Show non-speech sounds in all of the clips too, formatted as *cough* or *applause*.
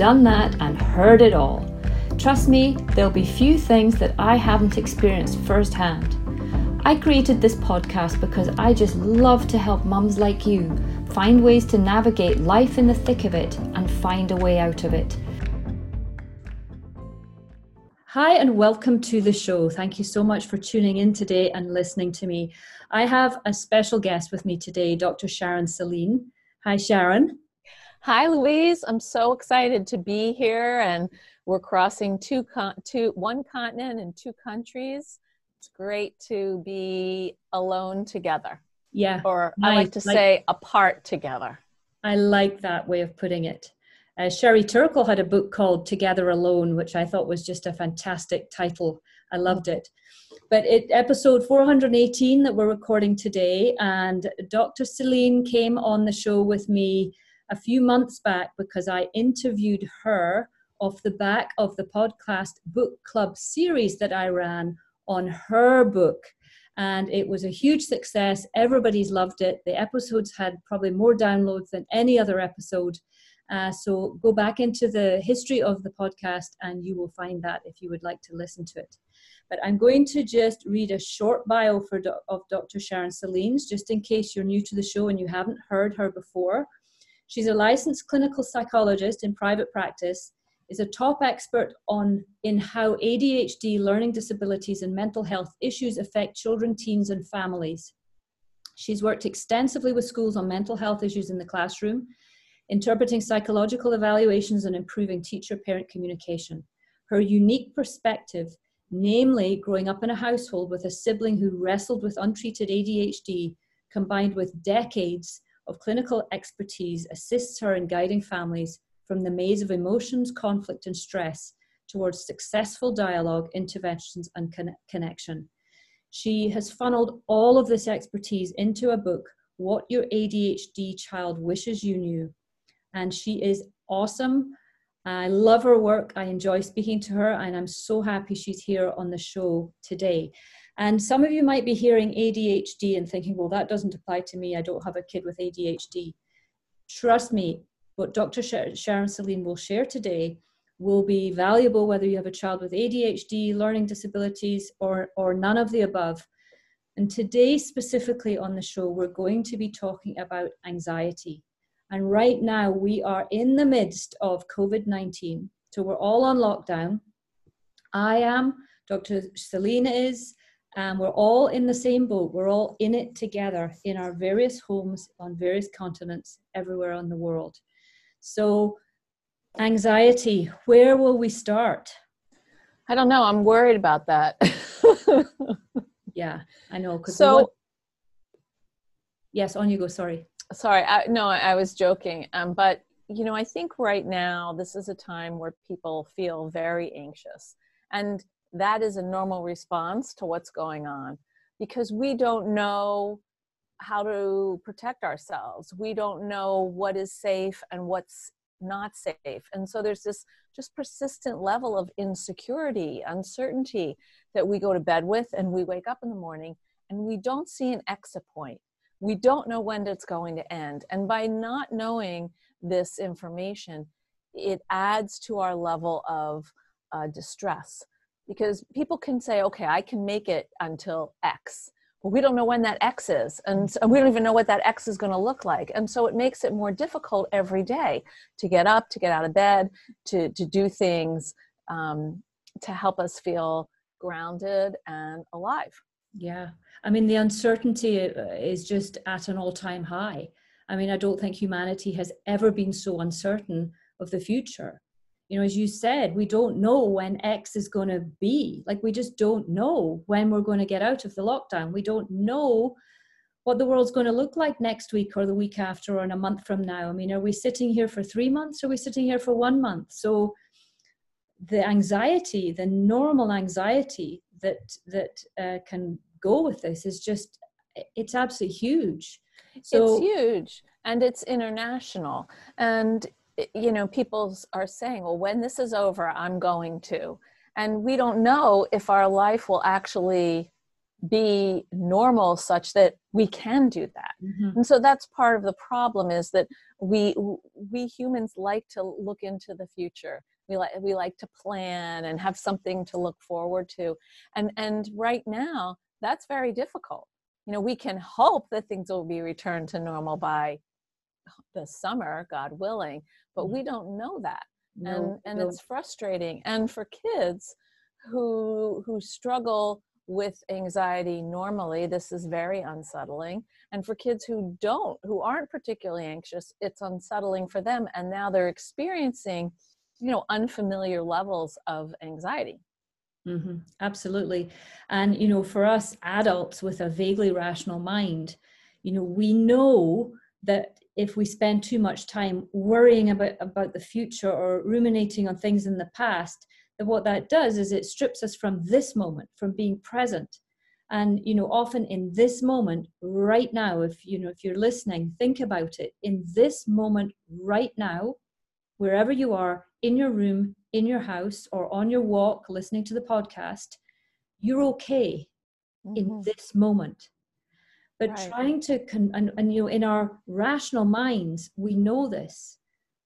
done that, and heard it all. Trust me, there'll be few things that I haven't experienced firsthand. I created this podcast because I just love to help mums like you find ways to navigate life in the thick of it and find a way out of it. Hi, and welcome to the show. Thank you so much for tuning in today and listening to me. I have a special guest with me today, Dr. Sharon Saline. Hi, Sharon. Hi, Louise. I'm so excited to be here, and we're crossing two, con- two, one continent and two countries. It's great to be alone together. Yeah. Or. I like to like, say apart together. I like that way of putting it. Uh, Sherry Turkle had a book called Together Alone, which I thought was just a fantastic title. I loved it. But it episode 418 that we're recording today, and Dr. Saline came on the show with me a few months back because I interviewed her off the back of the podcast book club series that I ran on her book. And it was a huge success. Everybody's loved it. The episodes had probably more downloads than any other episode. Uh, so go back into the history of the podcast and you will find that if you would like to listen to it. But I'm going to just read a short bio for of Dr. Sharon Saline's, just in case you're new to the show and you haven't heard her before. She's a licensed clinical psychologist in private practice, is a top expert on in how ADHD, learning disabilities, and mental health issues affect children, teens, and families. She's worked extensively with schools on mental health issues in the classroom, interpreting psychological evaluations and improving teacher parent communication. Her unique perspective, namely growing up in a household with a sibling who wrestled with untreated ADHD, combined with decades of clinical expertise assists her in guiding families from the maze of emotions, conflict, and stress towards successful dialogue, interventions, and con- connection. She has funneled all of this expertise into a book, What Your ADHD Child Wishes You Knew. And she is awesome. I love her work. I enjoy speaking to her, and I'm so happy she's here on the show today. And some of you might be hearing ADHD and thinking, well, that doesn't apply to me. I don't have a kid with ADHD. Trust me, what Dr. Sharon Saline will share today will be valuable whether you have a child with ADHD, learning disabilities, or, or none of the above. And today, specifically on the show, we're going to be talking about anxiety. And right now, we are in the midst of COVID 19. So we're all on lockdown. I am, Dr. Saline is, and we're all in the same boat. We're all in it together in our various homes on various continents everywhere on the world. So, anxiety, where will we start? I don't know. I'm worried about that. *laughs* yeah, I know. So, want... yes, on you go. Sorry. Sorry. I, no, I was joking. Um, but you know, I think right now this is a time where people feel very anxious, and that is a normal response to what's going on because we don't know how to protect ourselves. We don't know what is safe and what's not safe. And so there's this just persistent level of insecurity, uncertainty that we go to bed with and we wake up in the morning and we don't see an exit point. We don't know when it's going to end. And by not knowing this information, it adds to our level of uh, distress because people can say, okay, I can make it until X. But we don't know when that X is, and, so, we don't even know what that X is going to look like. And so it makes it more difficult every day to get up, to get out of bed, to, to do things um, to help us feel grounded and alive. Yeah. I mean, the uncertainty uh, is just at an all time high. I mean, I don't think humanity has ever been so uncertain of the future you know as you said we don't know when x is going to be. Like we just don't know when we're going to get out of the lockdown. We don't know what the world's going to look like next week or the week after or in a month from now. I mean are we sitting here for 3 months? Or are we sitting here for 1 month? So the anxiety, the normal anxiety that that uh, can go with this is just it's absolutely huge. So, it's huge and it's international. And you know people are saying well when this is over i'm going to. And we don't know if our life will actually be normal such that we can do that. Mm-hmm. and so that's part of the problem is that we we humans like to look into the future. We like we like to plan and have something to look forward to. And and right now that's very difficult. You know we can hope that things will be returned to normal by the summer god willing but we don't know that. No, and and no. it's frustrating. And for kids who who struggle with anxiety normally this is very unsettling. And for kids who don't who aren't particularly anxious it's unsettling for them and now they're experiencing you know unfamiliar levels of anxiety. Mm-hmm. absolutely. And you know for us adults with a vaguely rational mind you know we know that if we spend too much time worrying about about the future or ruminating on things in the past that what that does is it strips us from this moment from being present. And you know often in this moment right now if you know if you're listening think about it. In this moment right now wherever you are in your room in your house or on your walk listening to the podcast you're okay mm-hmm. in this moment but right. trying to con- and, and you know in our rational minds we know this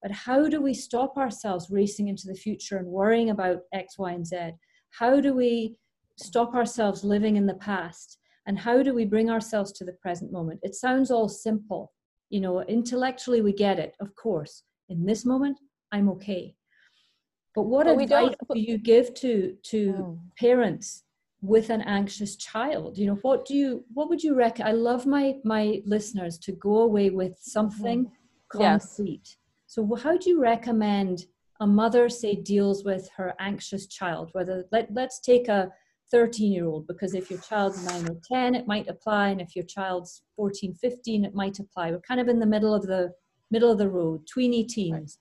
but how do we stop ourselves racing into the future and worrying about X, Y, and Z? How do we stop ourselves living in the past? And how do we bring ourselves to the present moment? It sounds all simple. You know, intellectually we get it, of course. In this moment, I'm okay. But what but advice do you give to to oh. parents with an anxious child? You know, what do you what would you recommend? I love my my listeners to go away with something mm-hmm. concrete. Yes so, how do you recommend a mother, say, deals with her anxious child? Whether let, let's take a 13 year old, because if your child's 9 or 10, it might apply, and if your child's 14, 15, it might apply. We're kind of in the middle of the middle of the road, tweeny teens.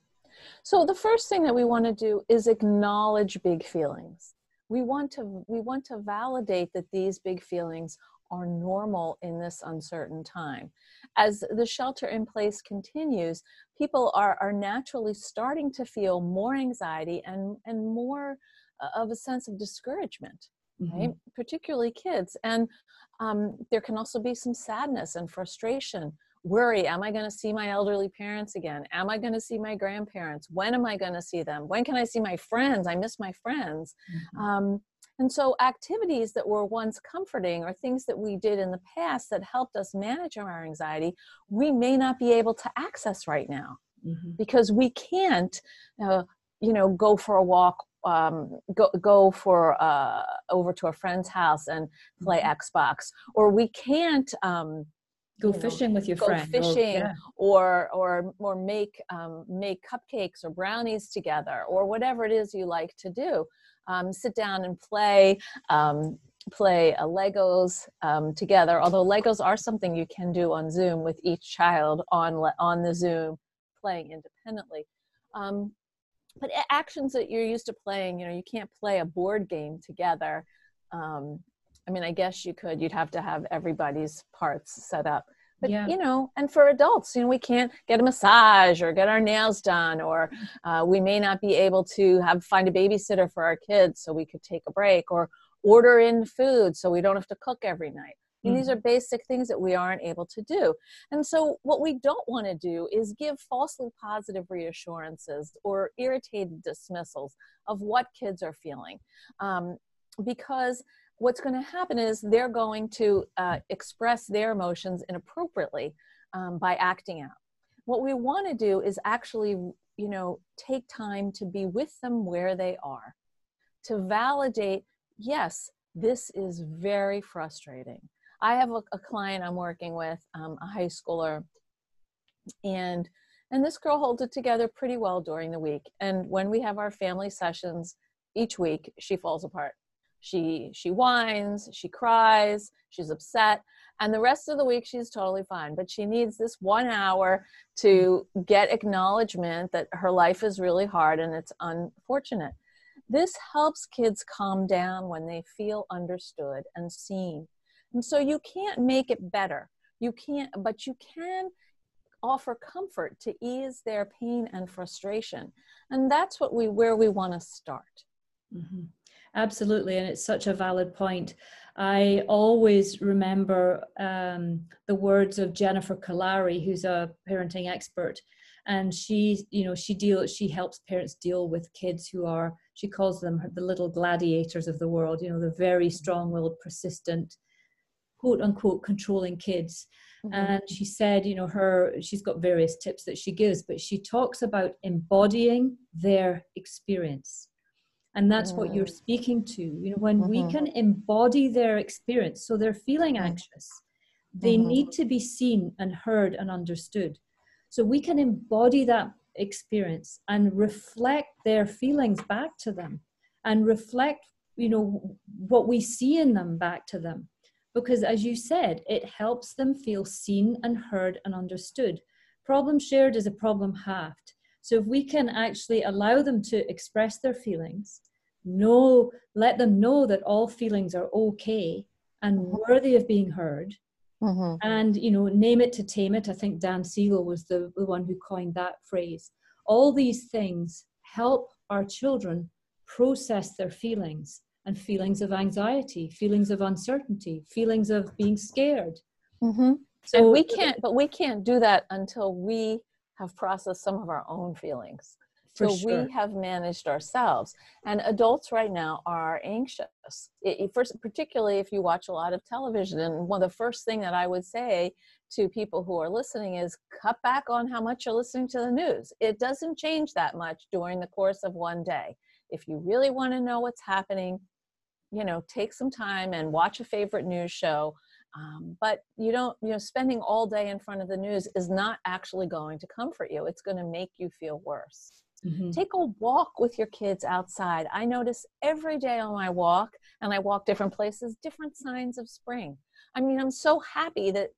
So the first thing that we want to do is acknowledge big feelings. We want to we want to validate that these big feelings are normal in this uncertain time. As the shelter in place continues, people are, are naturally starting to feel more anxiety and, and more uh, of a sense of discouragement. Mm-hmm. Right? Particularly kids. And um, there can also be some sadness and frustration worry am i going to see my elderly parents again am i going to see my grandparents when am i going to see them when can i see my friends i miss my friends mm-hmm. um, and so, activities that were once comforting or things that we did in the past that helped us manage our anxiety, we may not be able to access right now mm-hmm. because we can't, uh, you know, go for a walk. Um, go go for uh, over to a friend's house and play mm-hmm. Xbox, or we can't um, go you fishing with your go friend fishing or, yeah. or, or or make um, make cupcakes or brownies together or whatever it is you like to do. Um, sit down and play um, play uh, legos um, together although legos are something you can do on zoom with each child on on the zoom playing independently. Um, but actions that you're used to playing you know you can't play a board game together. Um, i mean i guess you could you'd have to have everybody's parts set up but yeah. you know and for adults you know we can't get a massage or get our nails done or *laughs* uh, we may not be able to have find a babysitter for our kids so we could take a break or order in food so we don't have to cook every night mm-hmm. these are basic things that we aren't able to do and so what we don't want to do is give falsely positive reassurances or irritated dismissals of what kids are feeling um, because what's going to happen is they're going to uh, express their emotions inappropriately um, by acting out. What we want to do is actually, you know, take time to be with them where they are, to validate, yes, this is very frustrating. I have a, a client I'm working with, um, a high schooler, and and this girl holds it together pretty well during the week. And when we have our family sessions each week, she falls apart she she whines she cries she's upset and the rest of the week she's totally fine but she needs this one hour to get acknowledgement that her life is really hard and it's unfortunate This helps kids calm down when they feel understood and seen. And so you can't make it better. You can't, but you can offer comfort to ease their pain and frustration. And that's what we where we want to start. Mm-hmm. Absolutely, and it's such a valid point. I always remember um, the words of Jennifer Kolari, who's a parenting expert, and she, you know, she deals, she helps parents deal with kids who are, she calls them the little gladiators of the world. You know, the very strong-willed, persistent, quote unquote, controlling kids. Mm-hmm. And she said, you know, her she's got various tips that she gives, but she talks about embodying their experience and that's mm. what you're mm. speaking to you know when mm-hmm. we can embody their experience so they're feeling mm. anxious they mm-hmm. need to be seen and heard and understood so we can embody that experience and reflect their feelings back to them and reflect you know what we see in them back to them because as you said it helps them feel seen and heard and understood problem shared is a problem halved so if we can actually allow them to express their feelings, know, let them know that all feelings are okay and mm-hmm. worthy of being heard, mm-hmm. and you know, name it to tame it. I think Dan Siegel was the, the one who coined that phrase. All these things help our children process their feelings and feelings of anxiety, feelings of uncertainty, feelings of being scared. Mm-hmm. So and we can't, but we can't do that until we have processed some of our own feelings. For so sure. we have managed ourselves. And adults right now are anxious. It, it first, particularly if you watch a lot of television. And one of the first thing that I would say to people who are listening is cut back on how much you're listening to the news. It doesn't change that much during the course of one day. If you really want to know what's happening, you know, take some time and watch a favorite news show um, but you don't, you know, spending all day in front of the news is not actually going to comfort you. It's going to make you feel worse. Mm-hmm. Take a walk with your kids outside. I notice every day on my walk, and I walk different places, different signs of spring. I mean, I'm so happy that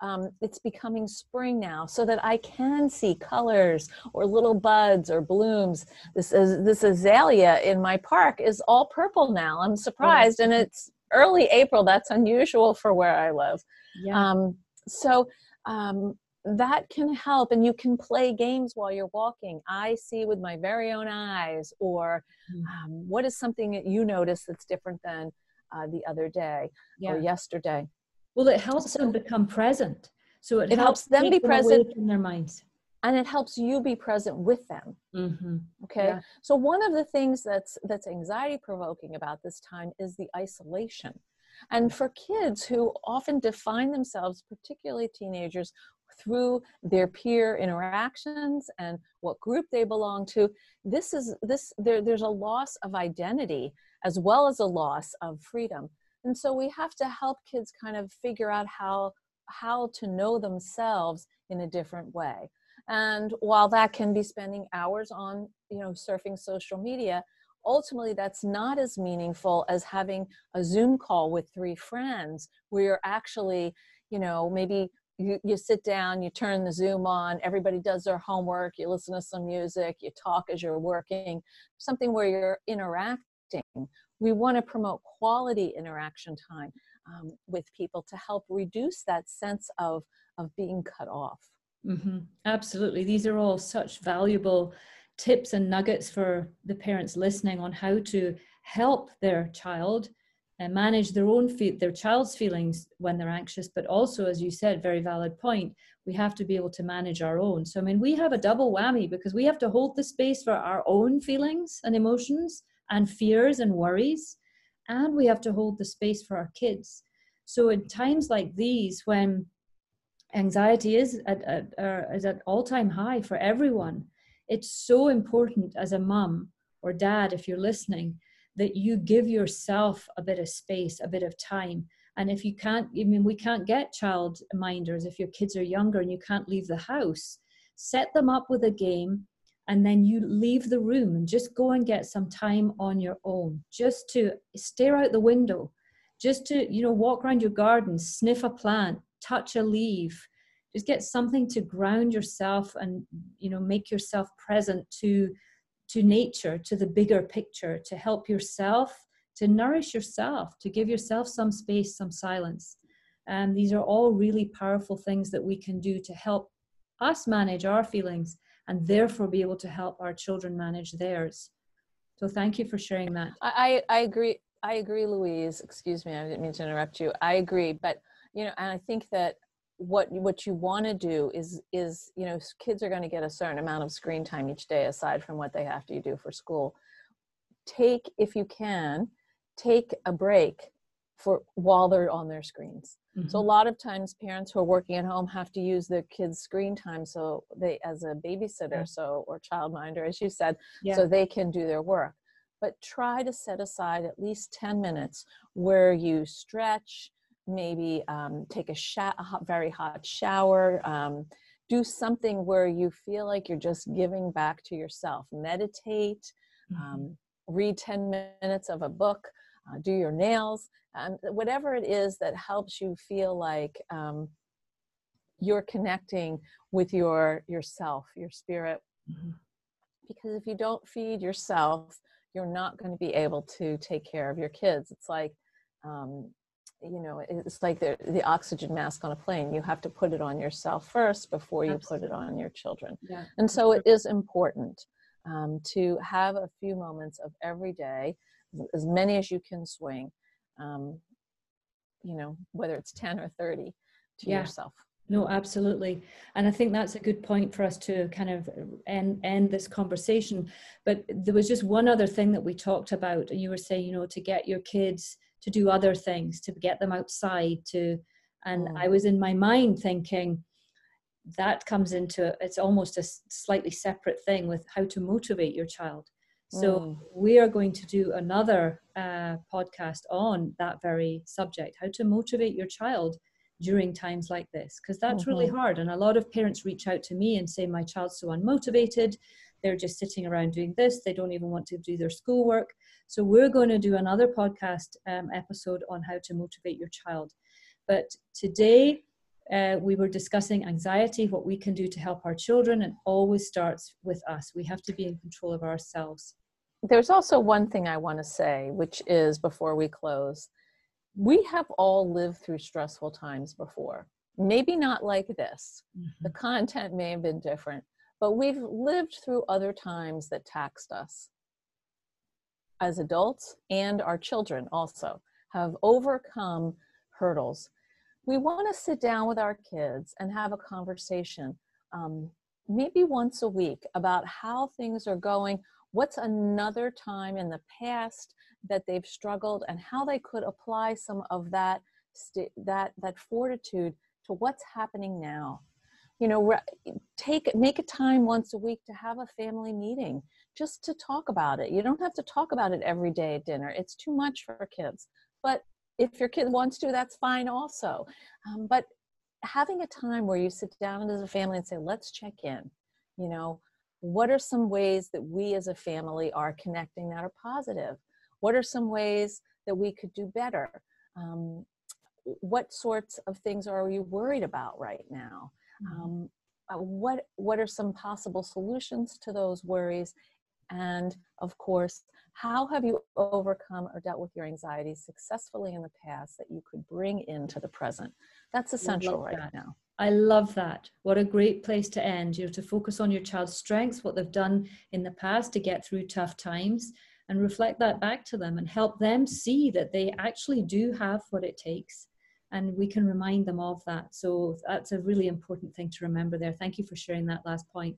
um, it's becoming spring now so that I can see colors or little buds or blooms. This is this azalea in my park is all purple now. I'm surprised, and it's early April. That's unusual for where I live. Yeah. Um, so um, that can help, and you can play games while you're walking. I see with my very own eyes, or mm. um, what is something that you notice that's different than uh, the other day yeah. or yesterday. Well, it helps them become present. So it, it helps, helps them be present in their minds and it helps you be present with them. Mm-hmm. okay? Yeah. so one of the things that's that's anxiety provoking about this time is the isolation. And for kids who often define themselves particularly teenagers through their peer interactions and what group they belong to this is this there, there's a loss of identity as well as a loss of freedom. And so we have to help kids kind of figure out how how to know themselves in a different way and while that can be spending hours on you know surfing social media ultimately that's not as meaningful as having a zoom call with three friends where you're actually you know maybe you, you sit down you turn the zoom on everybody does their homework you listen to some music you talk as you're working something where you're interacting. We want to promote quality interaction time um, with people to help reduce that sense of of being cut off Mm-hmm. Absolutely. These are all such valuable tips and nuggets for the parents listening on how to help their child and manage their own fe- their child's feelings when they're anxious but also as you said very valid point we have to be able to manage our own so i mean we have a double whammy because we have to hold the space for our own feelings and emotions and fears and worries and we have to hold the space for our kids so in times like these when anxiety is at, at uh, is at all time high for everyone. It's so important as a mom or dad, if you're listening, that you give yourself a bit of space, a bit of time. And if you can't, I mean, we can't get child minders if your kids are younger and you can't leave the house. Set them up with a game and then you leave the room and just go and get some time on your own just to stare out the window just to you know walk around your garden sniff a plant touch a leaf just get something to ground yourself and you know make yourself present to to nature, to the bigger picture, to help yourself, to nourish yourself, to give yourself some space, some silence. And these are all really powerful things that we can do to help us manage our feelings and therefore be able to help our children manage theirs. So thank you for sharing that. I, I agree. I agree, Louise. Excuse me, I didn't mean to interrupt you. I agree, but you know, and I think that what what you want to do is is you know kids are going to get a certain amount of screen time each day aside from what they have to do for school take if you can take a break for while they're on their screens mm-hmm. so a mm-hmm. lot of times parents who are working at home have to use their kids screen time so they as a babysitter yeah. so or childminder as you said yeah. so they can do their work but try to set aside at least 10 minutes where you stretch maybe um, take a, sh- a hot, very hot shower um, do something where you feel like you're just giving back to yourself meditate mm-hmm. um, read 10 minutes of a book uh, do your nails um, whatever it is that helps you feel like um, you're connecting with your yourself your spirit mm-hmm. because if you don't feed yourself you're not going to be able to take care of your kids it's like um, you know it's like the, the oxygen mask on a plane you have to put it on yourself first before you Absolutely. put it on your children yeah. and so it is important um, to have a few moments of every day as many as you can swing um, you know whether it's 10 or 30 to yeah. yourself no absolutely and i think that's a good point for us to kind of end end this conversation but there was just one other thing that we talked about and you were saying you know to get your kids to do other things to get them outside to and mm. i was in my mind thinking that comes into it's almost a slightly separate thing with how to motivate your child so mm. we are going to do another uh, podcast on that very subject how to motivate your child during times like this because that's mm-hmm. really hard and a lot of parents reach out to me and say my child's so unmotivated they're just sitting around doing this they don't even want to do their schoolwork so we're going to do another podcast um, episode on how to motivate your child. But today uh, we were discussing anxiety, what we can do to help our children, and always starts with us. We have to be in control of ourselves. There's also one thing I want to say, which is before we close, we have all lived through stressful times before. Maybe not like this. Mm-hmm. The content may have been different, but we've lived through other times that taxed us as adults and our children also have overcome hurdles. We want to sit down with our kids and have a conversation, um, maybe once a week, about how things are going. What's another time in the past that they've struggled, and how they could apply some of that that that fortitude to what's happening now you know take make a time once a week to have a family meeting just to talk about it. You don't have to talk about it every day at dinner. It's too much for kids. But if your kid wants to that's fine also. Um, but having a time where you sit down as a family and say let's check in. You know what are some ways that we as a family are connecting that are positive? What are some ways that we could do better? Um, what sorts of things are you worried about right now. Um, uh, what what are some possible solutions to those worries and of course how have you overcome or dealt with your anxiety successfully in the past that you could bring into the present that's essential right that. now I love that. What a great place to end. You know, to focus on your child's strengths, what they've done in the past to get through tough times, and reflect that back to them and help them see that they actually do have what it takes and we can remind them of that. So that's a really important thing to remember there. Thank you for sharing that last point.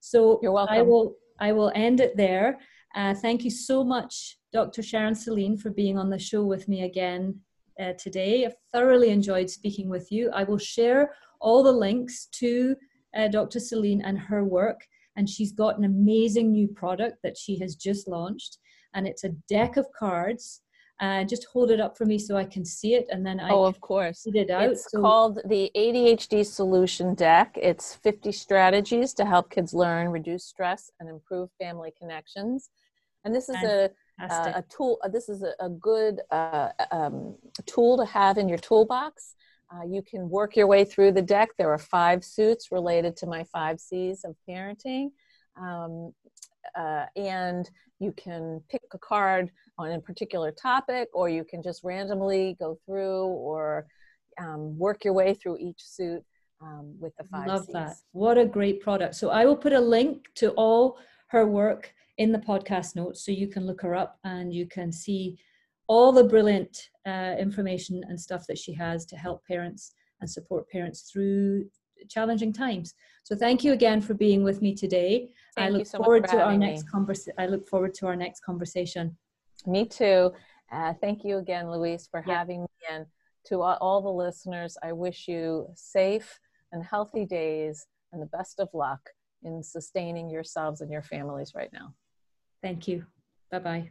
So you're welcome. I will I will end it there. Uh, thank you so much, Dr. Sharon Saline, for being on the show with me again uh, today. I've thoroughly enjoyed speaking with you. I will share all the links to uh, Dr. Saline and her work. And she's got an amazing new product that she has just launched. And it's a deck of cards uh, just hold it up for me so I can see it, and then I oh, of course, it out. It's so, called the ADHD Solution Deck. It's 50 strategies to help kids learn, reduce stress, and improve family connections. And this is a uh, a tool. Uh, this is a, a good uh, um, tool to have in your toolbox. Uh, you can work your way through the deck. There are five suits related to my five C's of parenting. Um, uh, and you can pick a card on a particular topic, or you can just randomly go through or um, work your way through each suit um, with the five Love C's. that. What a great product. So I will put a link to all her work in the podcast notes so you can look her up and you can see all the brilliant uh, information and stuff that she has to help parents and support parents through challenging times. So thank you again for being with me today. Thank I look so forward to our me. next conversation. I look forward to our next conversation. Me too. Uh, thank you again, Louise, for yeah. having me. And to all, all the listeners, I wish you safe and healthy days and the best of luck in sustaining yourselves and your families right now. Thank you. Bye bye.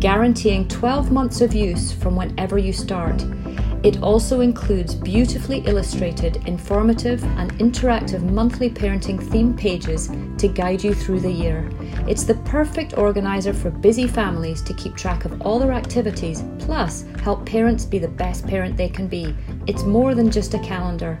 guaranteeing 12 months of use from whenever you start. It also includes beautifully illustrated, informative, and interactive monthly parenting theme pages to guide you through the year. It's the perfect organizer for busy families to keep track of all their activities, plus help parents be the best parent they can be. It's more than just a calendar.